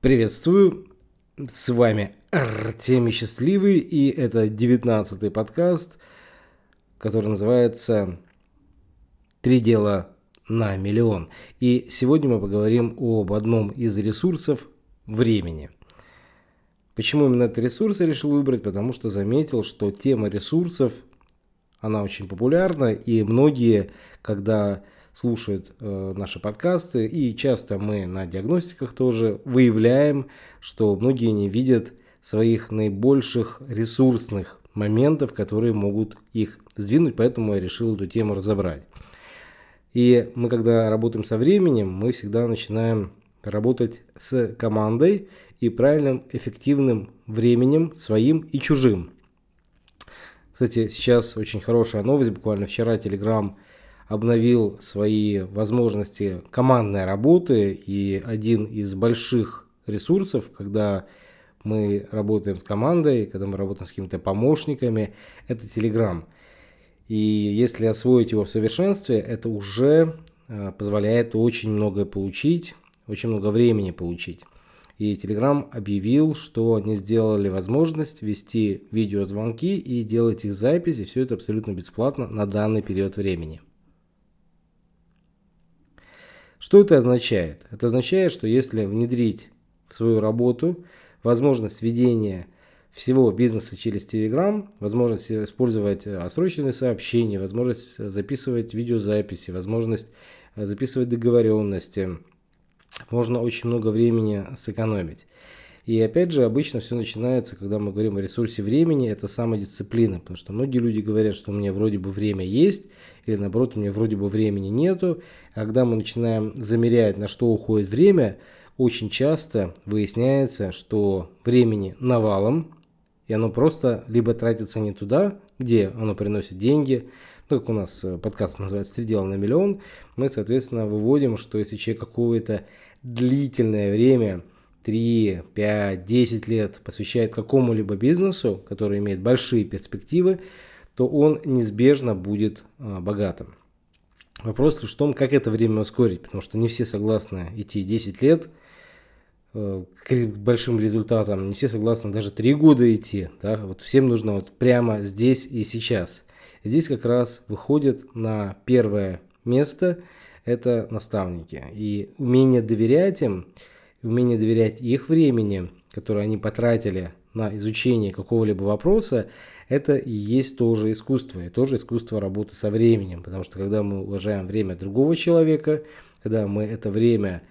Приветствую, с вами Артемий Счастливый, и это 19-й подкаст, который называется «Три дела на миллион». И сегодня мы поговорим об одном из ресурсов времени. Почему именно этот ресурс я решил выбрать? Потому что заметил, что тема ресурсов, она очень популярна, и многие, когда слушают э, наши подкасты, и часто мы на диагностиках тоже выявляем, что многие не видят своих наибольших ресурсных моментов, которые могут их сдвинуть, поэтому я решил эту тему разобрать. И мы, когда работаем со временем, мы всегда начинаем работать с командой и правильным эффективным временем своим и чужим. Кстати, сейчас очень хорошая новость. Буквально вчера Telegram обновил свои возможности командной работы, и один из больших ресурсов, когда мы работаем с командой, когда мы работаем с какими-то помощниками, это Telegram. И если освоить его в совершенстве, это уже э, позволяет очень многое получить, очень много времени получить. И Telegram объявил, что они сделали возможность вести видеозвонки и делать их записи. Все это абсолютно бесплатно на данный период времени. Что это означает? Это означает, что если внедрить в свою работу возможность ведения всего бизнеса через Telegram, возможность использовать отсроченные сообщения, возможность записывать видеозаписи, возможность записывать договоренности, можно очень много времени сэкономить. И опять же, обычно все начинается, когда мы говорим о ресурсе времени, это самодисциплина, потому что многие люди говорят, что у меня вроде бы время есть, или наоборот, у меня вроде бы времени нету. А когда мы начинаем замерять, на что уходит время, очень часто выясняется, что времени навалом, и оно просто либо тратится не туда, где оно приносит деньги, ну, как у нас э, подкаст называется «Три дела на миллион», мы, соответственно, выводим, что если человек какое-то длительное время, 3, 5, 10 лет посвящает какому-либо бизнесу, который имеет большие перспективы, то он неизбежно будет а, богатым. Вопрос лишь в том, как это время ускорить, потому что не все согласны идти 10 лет э, к большим результатам, не все согласны даже 3 года идти. Да? Вот всем нужно вот прямо здесь и сейчас. здесь как раз выходит на первое место это наставники. И умение доверять им, умение доверять их времени, которое они потратили на изучение какого-либо вопроса, это и есть тоже искусство, и тоже искусство работы со временем, потому что когда мы уважаем время другого человека, когда мы это время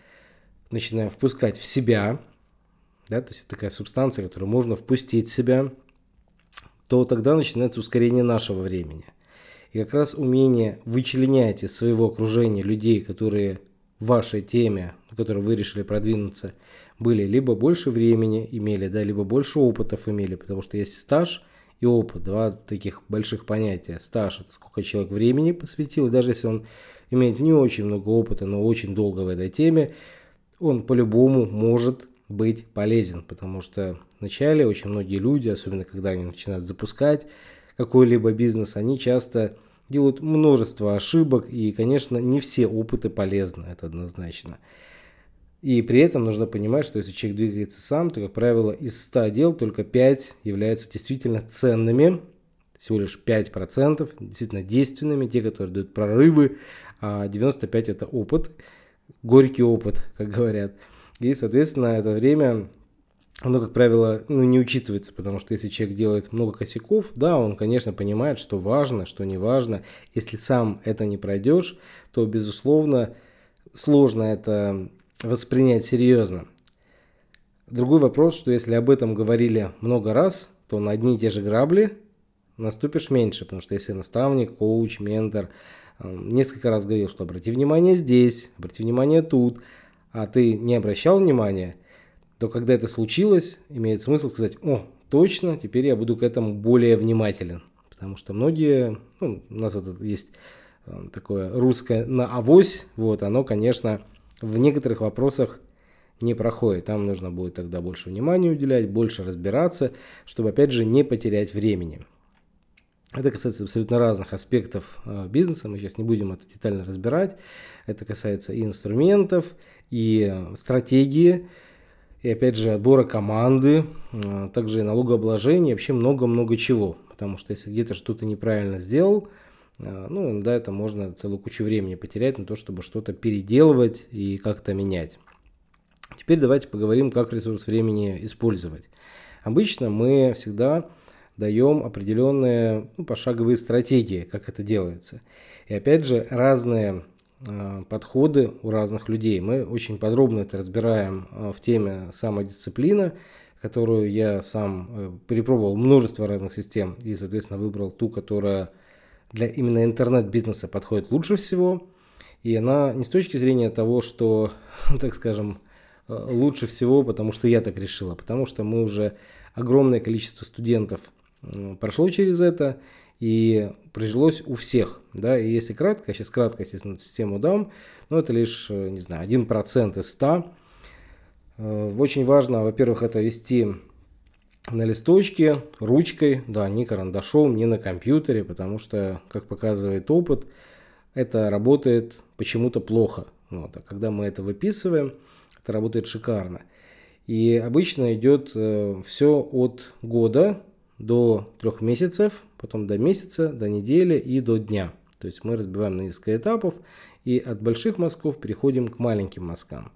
начинаем впускать в себя, да, то есть это такая субстанция, которую можно впустить в себя, то тогда начинается ускорение нашего времени. И как раз умение вычленять из своего окружения людей, которые в вашей теме, в которой вы решили продвинуться, были либо больше времени имели, да, либо больше опытов имели, потому что есть стаж – и опыт. Два таких больших понятия. Стаж – это сколько человек времени посвятил. И даже если он имеет не очень много опыта, но очень долго в этой теме, он по-любому может быть полезен. Потому что вначале очень многие люди, особенно когда они начинают запускать какой-либо бизнес, они часто делают множество ошибок. И, конечно, не все опыты полезны, это однозначно. И при этом нужно понимать, что если человек двигается сам, то, как правило, из 100 дел только 5 являются действительно ценными, всего лишь 5% действительно действенными, те, которые дают прорывы, а 95% это опыт, горький опыт, как говорят. И, соответственно, это время, оно, как правило, ну, не учитывается, потому что если человек делает много косяков, да, он, конечно, понимает, что важно, что не важно. Если сам это не пройдешь, то, безусловно, сложно это воспринять серьезно. Другой вопрос, что если об этом говорили много раз, то на одни и те же грабли наступишь меньше, потому что если наставник, коуч, ментор эм, несколько раз говорил, что обрати внимание здесь, обрати внимание тут, а ты не обращал внимания, то когда это случилось, имеет смысл сказать, о, точно, теперь я буду к этому более внимателен. Потому что многие, ну, у нас это есть э, такое русское на авось, вот, оно, конечно, в некоторых вопросах не проходит. Там нужно будет тогда больше внимания уделять, больше разбираться, чтобы, опять же, не потерять времени. Это касается абсолютно разных аспектов э, бизнеса, мы сейчас не будем это детально разбирать. Это касается и инструментов, и э, стратегии, и опять же отбора команды, а, также и налогообложения, вообще много-много чего. Потому что если где-то что-то неправильно сделал, а, ну, да, это можно целую кучу времени потерять на то, чтобы что-то переделывать и как-то менять. Теперь давайте поговорим, как ресурс времени использовать. Обычно мы всегда даем определенные ну, пошаговые стратегии, как это делается. И опять же, разные э, подходы у разных людей. Мы очень подробно это разбираем э, в теме самодисциплина, которую я сам э, перепробовал множество разных систем и, соответственно, выбрал ту, которая для именно интернет-бизнеса подходит лучше всего. И она не с точки зрения того, что, так скажем, лучше всего, потому что я так решила, потому что мы уже огромное количество студентов прошло через это и прижилось у всех. Да? И если кратко, я сейчас кратко, естественно, систему дам, но это лишь, э, не знаю, 1% из 100. Э, очень важно, во-первых, это вести на листочке, ручкой, да, не карандашом, не на компьютере, потому что, как показывает опыт, это работает почему-то плохо. Вот, а когда мы это выписываем, это работает шикарно. И обычно идет э, все от года до трех месяцев, потом до месяца, до недели и до дня. То есть мы разбиваем на несколько этапов и от больших мазков переходим к маленьким мазкам.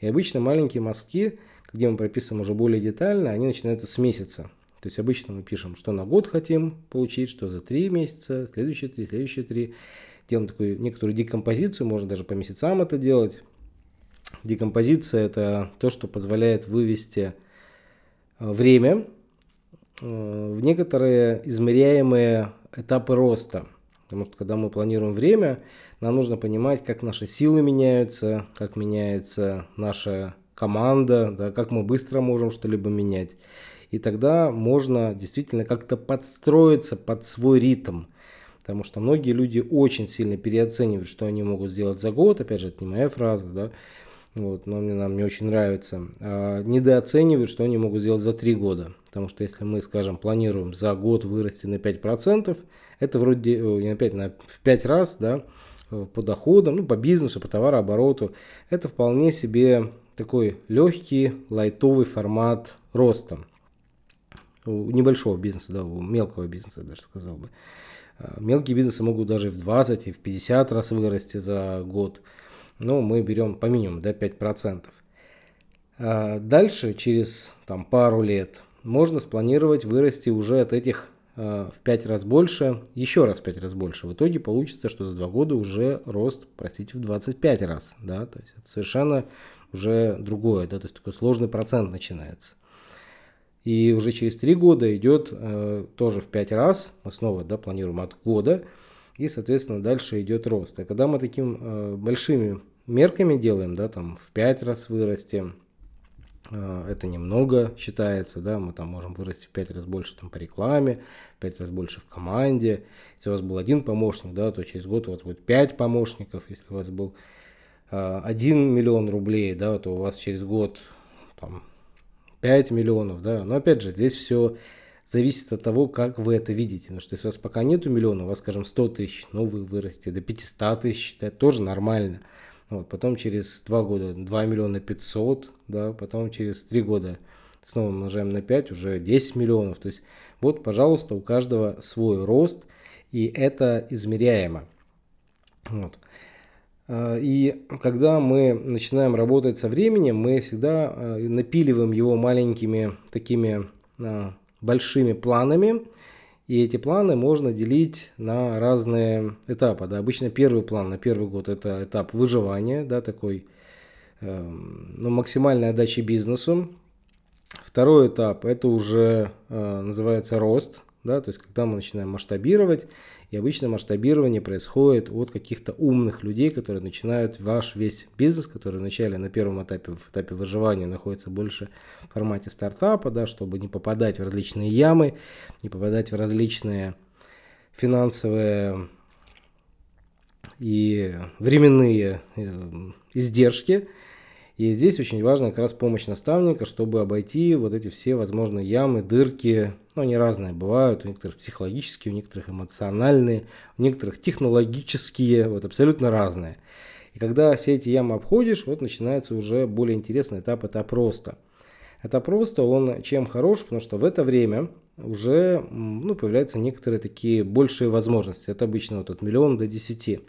И обычно маленькие мазки, где мы прописываем уже более детально, они начинаются с месяца. То есть обычно мы пишем, что на год хотим получить, что за три месяца, следующие три, следующие три. Делаем такую некоторую декомпозицию, можно даже по месяцам это делать. Декомпозиция – это то, что позволяет вывести э, время в некоторые измеряемые этапы роста. Потому что когда мы планируем время, нам нужно понимать, как наши силы меняются, как меняется наша команда, да, как мы быстро можем что-либо менять. И тогда можно действительно как-то подстроиться под свой ритм. Потому что многие люди очень сильно переоценивают, что они могут сделать за год. Опять же, это не моя фраза, да. Вот, но мне, нам не очень нравится. А, недооценивают, что они могут сделать за три года. Потому что если мы, скажем, планируем за год вырасти на 5%, это вроде не на 5, на, в 5 раз, да, по доходам, ну, по бизнесу, по товарообороту. Это вполне себе такой легкий, лайтовый формат роста. У небольшого бизнеса, да, у мелкого бизнеса, даже сказал бы. А, мелкие бизнесы могут даже в 20 и в 50 раз вырасти за год. Но мы берем по минимуму, да, 5%. А дальше, через там, пару лет, можно спланировать вырасти уже от этих э, в 5 раз больше, еще раз в 5 раз больше. В итоге получится, что за 2 года уже рост, простите, в 25 раз. Да? То есть это совершенно уже другое, да? то есть такой сложный процент начинается. И уже через 3 года идет э, тоже в 5 раз, мы снова да, планируем от года, и, соответственно, дальше идет рост. А когда мы таким э, большими мерками делаем, да, там в 5 раз вырастем, Э, это немного считается, да, мы там можем вырасти в 5 раз больше там по рекламе, в 5 раз больше в команде. Если у вас был один помощник, да, то через год у вас будет 5 помощников. Если у вас был 1 э, миллион рублей, да, то у вас через год там 5 миллионов, да. Но опять же, здесь все зависит от того, как вы это видите. Потому что если у вас пока нету миллиона, у вас, скажем, 100 тысяч, но вы вырастете до 500 тысяч, это тоже нормально. Вот, потом через 2 года 2 миллиона 500, да, потом через 3 года снова умножаем на 5, уже 10 миллионов. То есть вот, пожалуйста, у каждого свой рост, и это измеряемо. Вот. А, и когда мы начинаем работать со временем, мы всегда а, напиливаем его маленькими такими а, большими планами, и эти планы можно делить на разные этапы. Да. Обычно первый план на первый год это этап выживания, да, такой э, ну, максимальной отдачи бизнесу. Второй этап это уже э, называется рост, да, то есть когда мы начинаем масштабировать и обычно масштабирование происходит от каких-то умных людей, которые начинают ваш весь бизнес, который вначале на первом этапе, в этапе выживания находится больше в формате стартапа, да, чтобы не попадать в различные ямы, не попадать в различные финансовые и временные э, издержки – и здесь очень важна как раз помощь наставника, чтобы обойти вот эти все возможные ямы, дырки. Ну, они разные бывают, у некоторых психологические, у некоторых эмоциональные, у некоторых технологические, вот абсолютно разные. И когда все эти ямы обходишь, вот начинается уже более интересный этап, этап роста. Это просто он чем хорош, потому что в это время уже ну, появляются некоторые такие большие возможности. Это обычно вот от миллиона до десяти.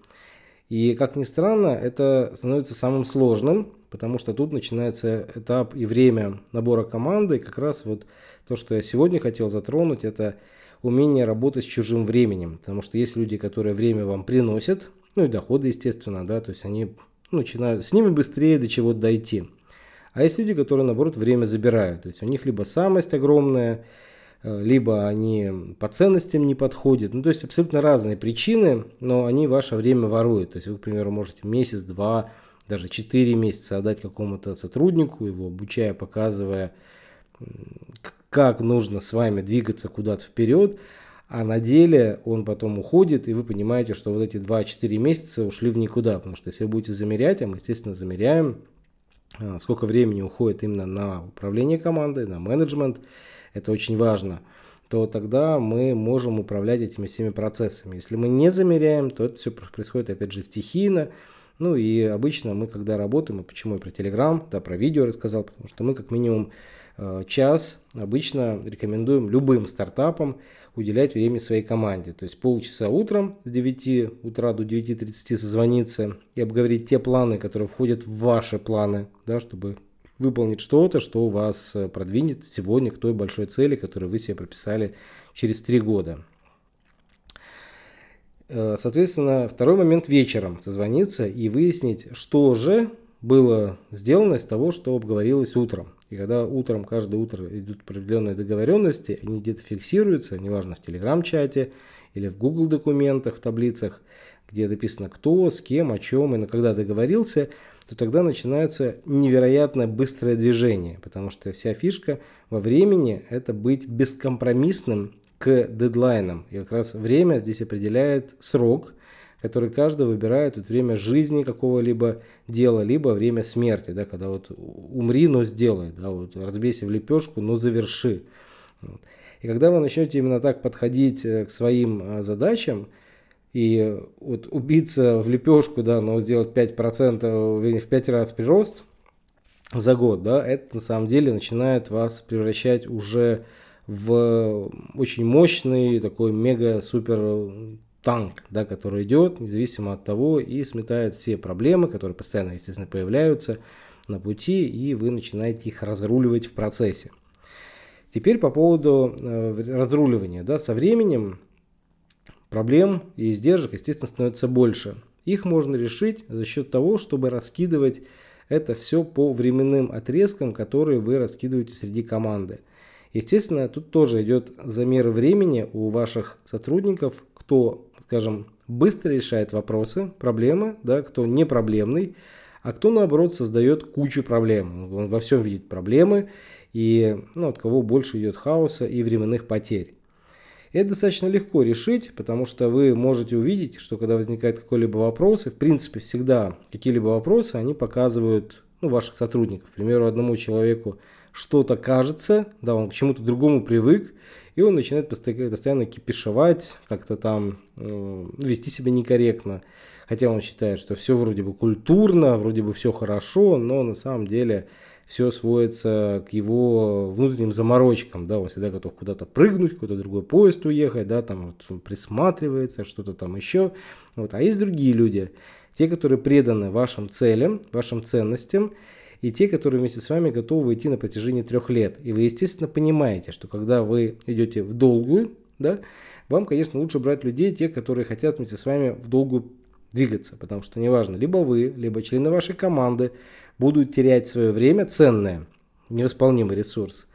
И, как ни странно, это становится самым сложным, потому что тут начинается этап и время набора команды. И как раз вот то, что я сегодня хотел затронуть, это умение работать с чужим временем. Потому что есть люди, которые время вам приносят, ну и доходы, естественно, да, то есть они начинают, с ними быстрее до чего-то дойти. А есть люди, которые, наоборот, время забирают. То есть у них либо самость огромная, э, либо они по ценностям не подходят. Ну, то есть абсолютно разные причины, но они ваше время воруют. То есть вы, к примеру, можете месяц, два, даже четыре месяца отдать какому-то сотруднику, его обучая, показывая, как нужно с вами двигаться куда-то вперед, а на деле он потом уходит, и вы понимаете, что вот эти 2-4 месяца ушли в никуда, потому что если вы будете замерять, а мы, естественно, замеряем, а, сколько времени уходит именно на управление командой, на менеджмент, это очень важно, то тогда мы можем управлять этими всеми процессами. Если мы не замеряем, то это все происходит, опять же, стихийно, ну и обычно мы, когда работаем, и почему я про Telegram, да, про видео рассказал, потому что мы как минимум а, час обычно рекомендуем любым стартапам уделять время своей команде. То есть полчаса утром с 9 утра до 9.30 созвониться и обговорить те планы, которые входят в ваши планы, да, чтобы выполнить что-то, что у вас э, продвинет сегодня к той большой цели, которую вы себе прописали через 3 года. Э, соответственно, второй момент вечером созвониться и выяснить, что же было сделано из того, что обговорилось утром. И когда утром, каждое утро идут определенные договоренности, они где-то фиксируются, неважно в Телеграм-чате или в Google документах, в таблицах, где написано кто, с кем, о чем и когда договорился, то тогда начинается невероятно быстрое движение, потому что вся фишка во времени – это быть бескомпромиссным к дедлайнам. И как раз время здесь определяет срок – который каждый выбирает вот время жизни какого-либо дела, либо время смерти, да, когда вот умри, но сделай, да, вот разбейся в лепешку, но заверши. И когда вы начнете именно так подходить э, к своим э, задачам, и вот убиться в лепешку, да, но сделать 5%, в 5 раз прирост за год, да, это на самом деле начинает вас превращать уже в очень мощный, такой мега-супер танк, да, который идет, независимо от того, и сметает все проблемы, которые постоянно, естественно, появляются на пути, и вы начинаете их разруливать в процессе. Теперь по поводу э, разруливания. Да, со временем проблем и издержек, естественно, становится больше. Их можно решить за счет того, чтобы раскидывать это все по временным отрезкам, которые вы раскидываете среди команды. Естественно, тут тоже идет замер времени у ваших сотрудников, кто скажем, быстро решает вопросы, проблемы, да, кто не проблемный, а кто, наоборот, создает кучу проблем. Он во всем видит проблемы, и ну, от кого больше идет хаоса и временных потерь. Это достаточно легко решить, потому что вы можете увидеть, что когда возникает какой-либо вопрос, и в принципе всегда какие-либо вопросы, они показывают ну, ваших сотрудников. К примеру, одному человеку что-то кажется, да, он к чему-то другому привык, и он начинает постоянно кипишевать, как-то там э, вести себя некорректно. Хотя он считает, что все вроде бы культурно, вроде бы все хорошо, но на самом деле все сводится к его внутренним заморочкам, да, он всегда готов куда-то прыгнуть, куда-то другой поезд уехать, да, там вот присматривается, что-то там еще, вот, а есть другие люди, те, которые преданы вашим целям, вашим ценностям, и те, которые вместе с вами готовы идти на протяжении трех лет. И вы, естественно, понимаете, что когда вы идете в долгую, да, вам, конечно, лучше брать людей, те, которые хотят вместе с вами в долгую двигаться, потому что неважно, либо вы, либо члены вашей команды будут терять свое время ценное, невосполнимый ресурс,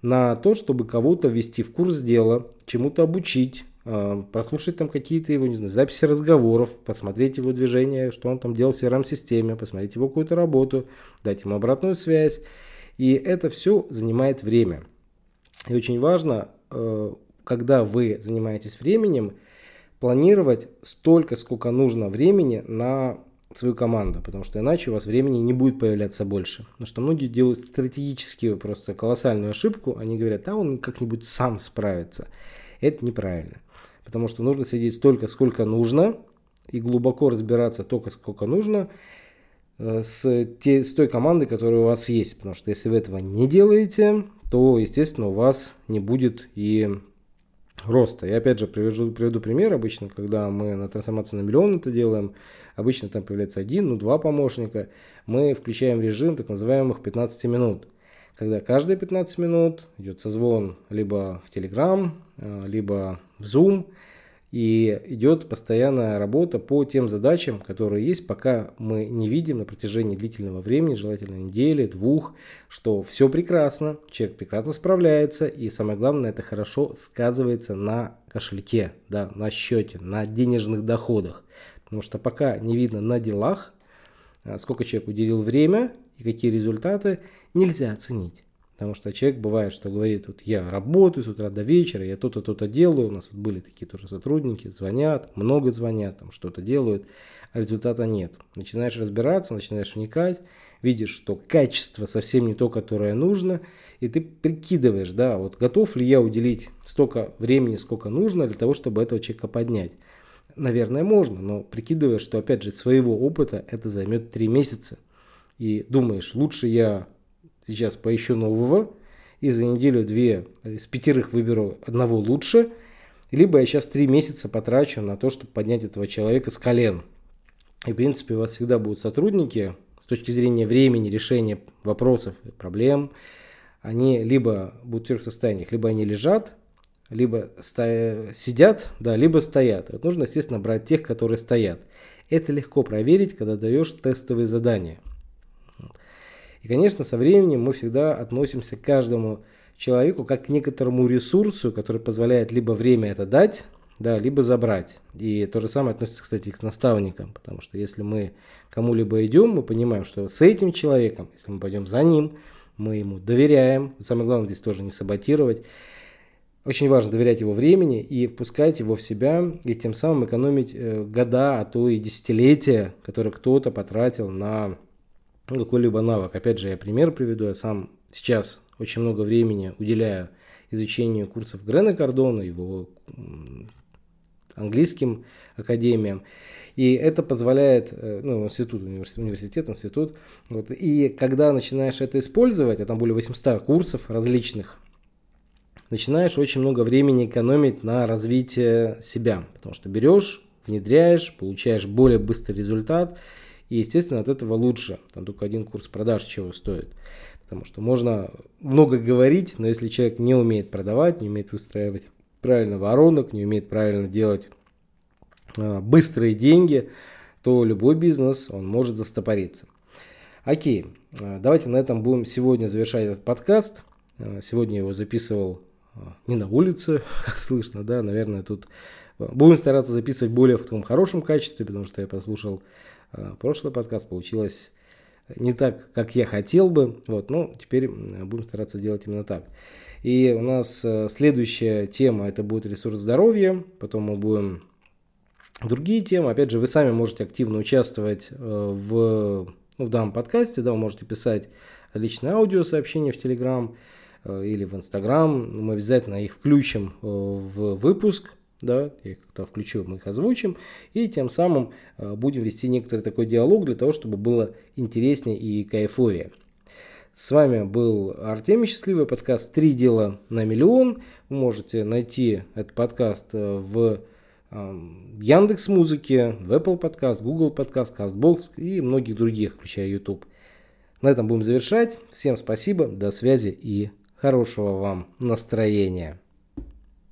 на то, чтобы кого-то ввести в курс дела, чему-то обучить, прослушать там какие-то его, не знаю, записи разговоров, посмотреть его движение, что он там делал в CRM-системе, посмотреть его какую-то работу, дать ему обратную связь. И это все занимает время. И очень важно, э, когда вы занимаетесь временем, планировать столько, сколько нужно времени на свою команду, потому что иначе у вас времени не будет появляться больше. Потому что многие делают стратегически просто колоссальную ошибку, они говорят, а он как-нибудь сам справится. Это неправильно потому что нужно сидеть столько, сколько нужно, и глубоко разбираться только сколько нужно, э, с, те, с той командой, которая у вас есть. Потому что если вы этого не делаете, то, естественно, у вас не будет и роста. Я опять же приведу, приведу пример. Обычно, когда мы на трансформации на миллион это делаем, обычно там появляется один, ну два помощника. Мы включаем режим так называемых 15 минут. Когда каждые 15 минут идет созвон либо в Telegram, э, либо в Zoom, и идет постоянная работа по тем задачам, которые есть, пока мы не видим на протяжении длительного времени, желательно недели, двух, что все прекрасно, человек прекрасно справляется, и самое главное, это хорошо сказывается на кошельке, да, на счете, на денежных доходах. Потому что пока не видно на делах, а, сколько человек уделил время и какие результаты, нельзя оценить. Потому что человек бывает, что говорит, вот я работаю с утра до вечера, я то-то, то-то делаю. У нас вот были такие тоже сотрудники, звонят, много звонят, там что-то делают, а результата нет. Начинаешь разбираться, начинаешь вникать, видишь, что качество совсем не то, которое нужно, и ты прикидываешь, да, вот готов ли я уделить столько времени, сколько нужно для того, чтобы этого человека поднять. Наверное, можно, но прикидываешь, что, опять же, своего опыта это займет 3 месяца. И думаешь, лучше я сейчас поищу нового, и за неделю-две из пятерых выберу одного лучше, либо я сейчас три месяца потрачу на то, чтобы поднять этого человека с колен. И, в принципе, у вас всегда будут сотрудники с точки зрения времени решения вопросов и проблем. Они либо будут в трех состояниях, либо они лежат, либо стоя... сидят, да, либо стоят. Вот нужно, естественно, брать тех, которые стоят. Это легко проверить, когда даешь тестовые задания – и, конечно, со временем мы всегда относимся к каждому человеку как к некоторому ресурсу, который позволяет либо время это дать, да, либо забрать. И то же самое относится, кстати, к наставникам, потому что если мы кому-либо идем, мы понимаем, что с этим человеком, если мы пойдем за ним, мы ему доверяем. Самое главное здесь тоже не саботировать. Очень важно доверять его времени и впускать его в себя, и тем самым экономить э, года, а то и десятилетия, которые кто-то потратил на ну, какой-либо навык. Опять же, я пример приведу. Я сам сейчас очень много времени уделяю изучению курсов Грена Кардона, его английским академиям. И это позволяет, э, ну, институт, университет, институт. Вот, и когда начинаешь это использовать, а там более 800 курсов различных, начинаешь очень много времени экономить на развитие себя. Потому что берешь, внедряешь, получаешь более быстрый результат – и, естественно, от этого лучше. Там только один курс продаж чего стоит. Потому что можно много говорить, но если человек не умеет продавать, не умеет выстраивать правильно воронок, не умеет правильно делать э, быстрые деньги, то любой бизнес, он может застопориться. Окей, а, давайте на этом будем сегодня завершать этот подкаст. А, сегодня его записывал не на улице, как слышно, да, наверное, тут будем стараться записывать более в таком хорошем качестве, потому что я послушал прошлый подкаст получилось не так, как я хотел бы, вот, но теперь будем стараться делать именно так. И у нас э, следующая тема, это будет ресурс здоровья, потом мы будем другие темы. Опять же, вы сами можете активно участвовать э, в, ну, в данном подкасте, да, вы можете писать личное аудиосообщение в Telegram или в Instagram. Мы обязательно их включим в выпуск, да, я как-то включу, мы их озвучим, и тем самым э, будем вести некоторый такой диалог для того, чтобы было интереснее и кайфовее. С вами был Артемий Счастливый, подкаст «Три дела на миллион». Вы можете найти этот подкаст э, в эм, Яндекс Музыке, в Apple Podcast, Google Podcast, CastBox и многих других, включая YouTube. На этом будем завершать. Всем спасибо, до связи и хорошего вам настроения.